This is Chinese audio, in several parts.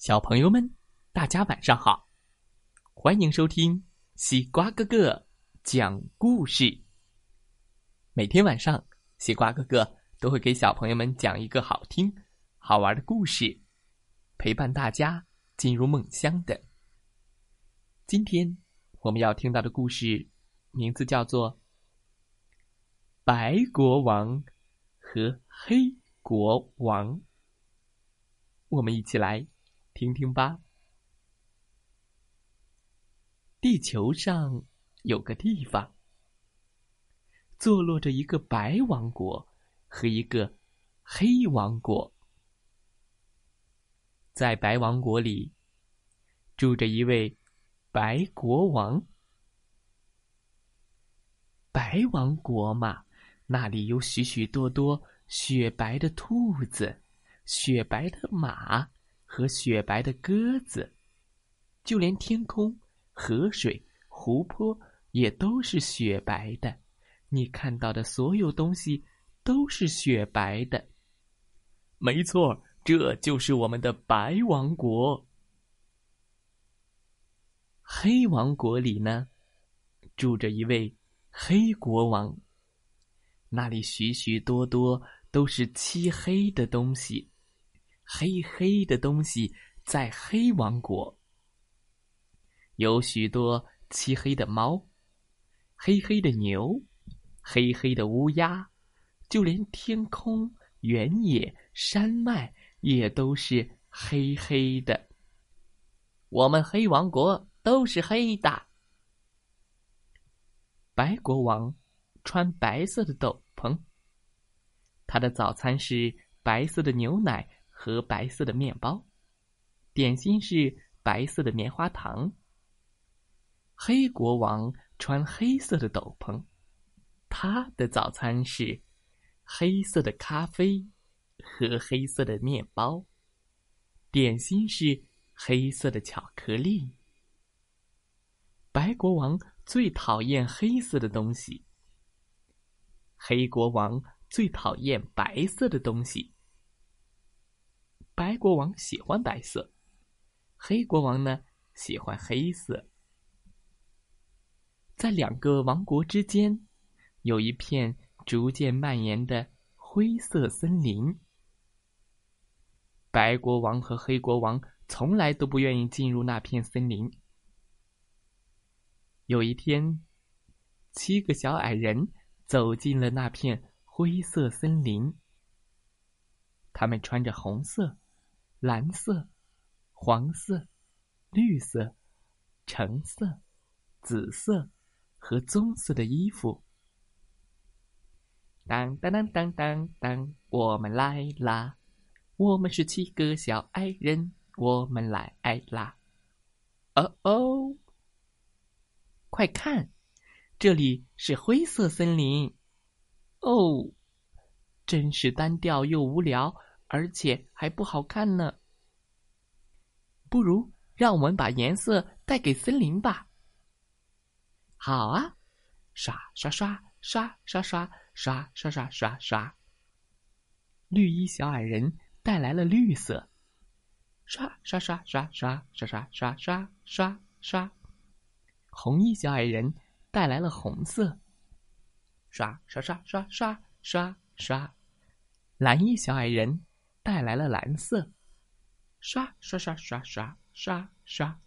小朋友们，大家晚上好！欢迎收听西瓜哥哥讲故事。每天晚上，西瓜哥哥都会给小朋友们讲一个好听、好玩的故事，陪伴大家进入梦乡的。今天我们要听到的故事名字叫做《白国王和黑国王》，我们一起来。听听吧。地球上有个地方，坐落着一个白王国和一个黑王国。在白王国里，住着一位白国王。白王国嘛，那里有许许多多雪白的兔子，雪白的马。和雪白的鸽子，就连天空、河水、湖泊也都是雪白的。你看到的所有东西都是雪白的。没错，这就是我们的白王国。黑王国里呢，住着一位黑国王。那里许许多多都是漆黑的东西。黑黑的东西在黑王国，有许多漆黑的猫，黑黑的牛，黑黑的乌鸦，就连天空、原野、山脉也都是黑黑的。我们黑王国都是黑的。白国王穿白色的斗篷，他的早餐是白色的牛奶。和白色的面包，点心是白色的棉花糖。黑国王穿黑色的斗篷，他的早餐是黑色的咖啡和黑色的面包，点心是黑色的巧克力。白国王最讨厌黑色的东西，黑国王最讨厌白色的东西。白国王喜欢白色，黑国王呢喜欢黑色。在两个王国之间，有一片逐渐蔓延的灰色森林。白国王和黑国王从来都不愿意进入那片森林。有一天，七个小矮人走进了那片灰色森林。他们穿着红色。蓝色、黄色、绿色、橙色、紫色和棕色的衣服。当当当当当当，我们来啦！我们是七个小矮人，我们来啦！哦哦，快看，这里是灰色森林。哦，真是单调又无聊。而且还不好看呢。不如让我们把颜色带给森林吧。好啊，刷刷刷刷刷刷刷刷刷刷刷。绿衣小矮人带来了绿色，刷刷刷刷刷刷刷刷刷刷刷。红衣小矮人带来了红色，刷刷刷刷刷刷刷。蓝衣小矮人。带来了蓝色，刷刷刷刷刷刷刷。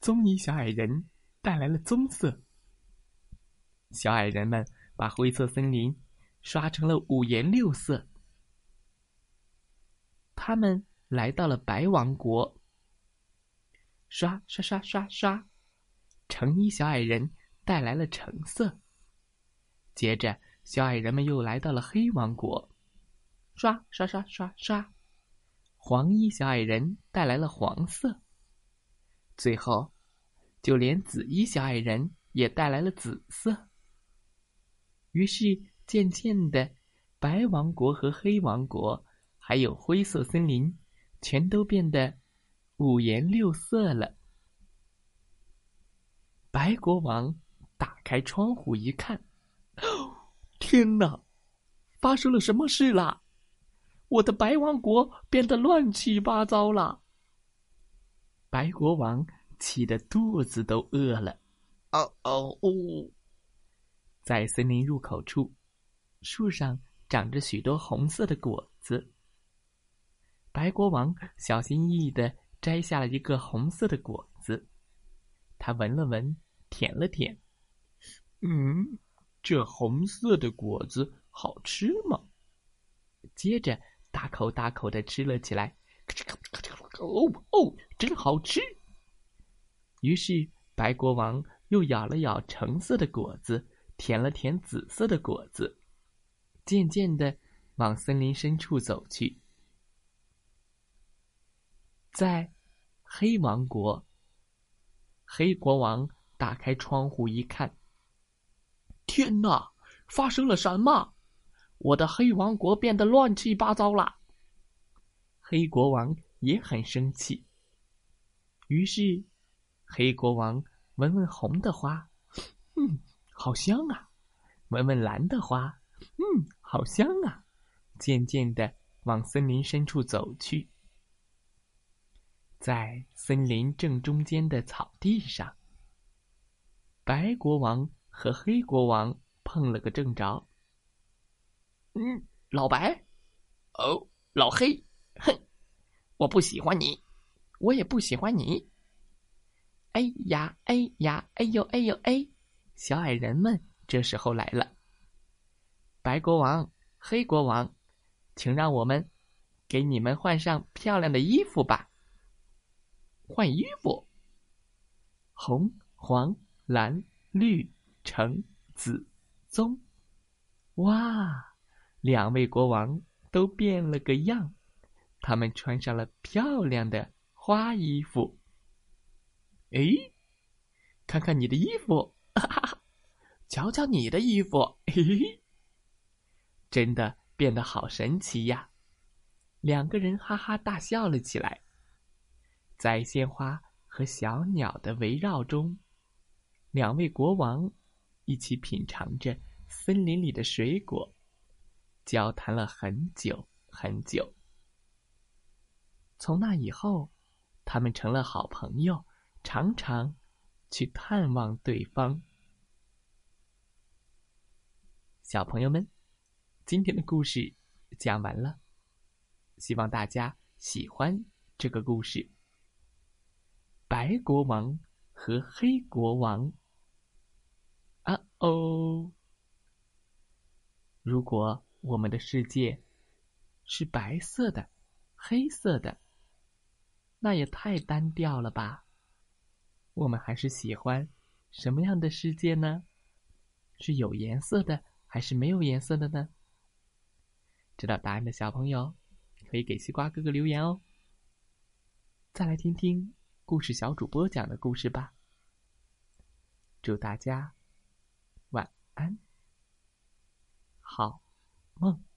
棕衣小矮人带来了棕色。小矮人们把灰色森林刷成了五颜六色。他们来到了白王国。刷刷刷刷刷。橙衣小矮人带来了橙色。接着，小矮人们又来到了黑王国。刷刷刷刷刷，黄衣小矮人带来了黄色。最后，就连紫衣小矮人也带来了紫色。于是，渐渐的，白王国和黑王国，还有灰色森林，全都变得五颜六色了。白国王打开窗户一看，天哪，发生了什么事啦？我的白王国变得乱七八糟了，白国王气得肚子都饿了。哦哦哦！在森林入口处，树上长着许多红色的果子。白国王小心翼翼的摘下了一个红色的果子，他闻了闻，舔了舔，嗯，这红色的果子好吃吗？接着大口大口的吃了起来，哦哦，真好吃！于是白国王又咬了咬橙色的果子，舔了舔紫色的果子，渐渐的往森林深处走去。在黑王国，黑国王打开窗户一看，天哪！发生了什么？我的黑王国变得乱七八糟了。黑国王也很生气。于是，黑国王闻闻红的花，嗯，好香啊；闻闻蓝的花，嗯，好香啊。渐渐的往森林深处走去。在森林正中间的草地上，白国王和黑国王碰了个正着。嗯，老白，哦，老黑，哼，我不喜欢你，我也不喜欢你。哎呀，哎呀，哎呦，哎呦，哎，小矮人们这时候来了。白国王，黑国王，请让我们给你们换上漂亮的衣服吧。换衣服。红、黄、蓝、绿、橙、紫、棕，哇！两位国王都变了个样，他们穿上了漂亮的花衣服。哎，看看你的衣服，哈哈！瞧瞧你的衣服，嘿嘿，真的变得好神奇呀！两个人哈哈大笑了起来。在鲜花和小鸟的围绕中，两位国王一起品尝着森林里的水果。交谈了很久很久。从那以后，他们成了好朋友，常常去探望对方。小朋友们，今天的故事讲完了，希望大家喜欢这个故事。白国王和黑国王。啊哦！如果。我们的世界是白色的、黑色的，那也太单调了吧？我们还是喜欢什么样的世界呢？是有颜色的，还是没有颜色的呢？知道答案的小朋友可以给西瓜哥哥留言哦。再来听听故事小主播讲的故事吧。祝大家晚安，好。梦。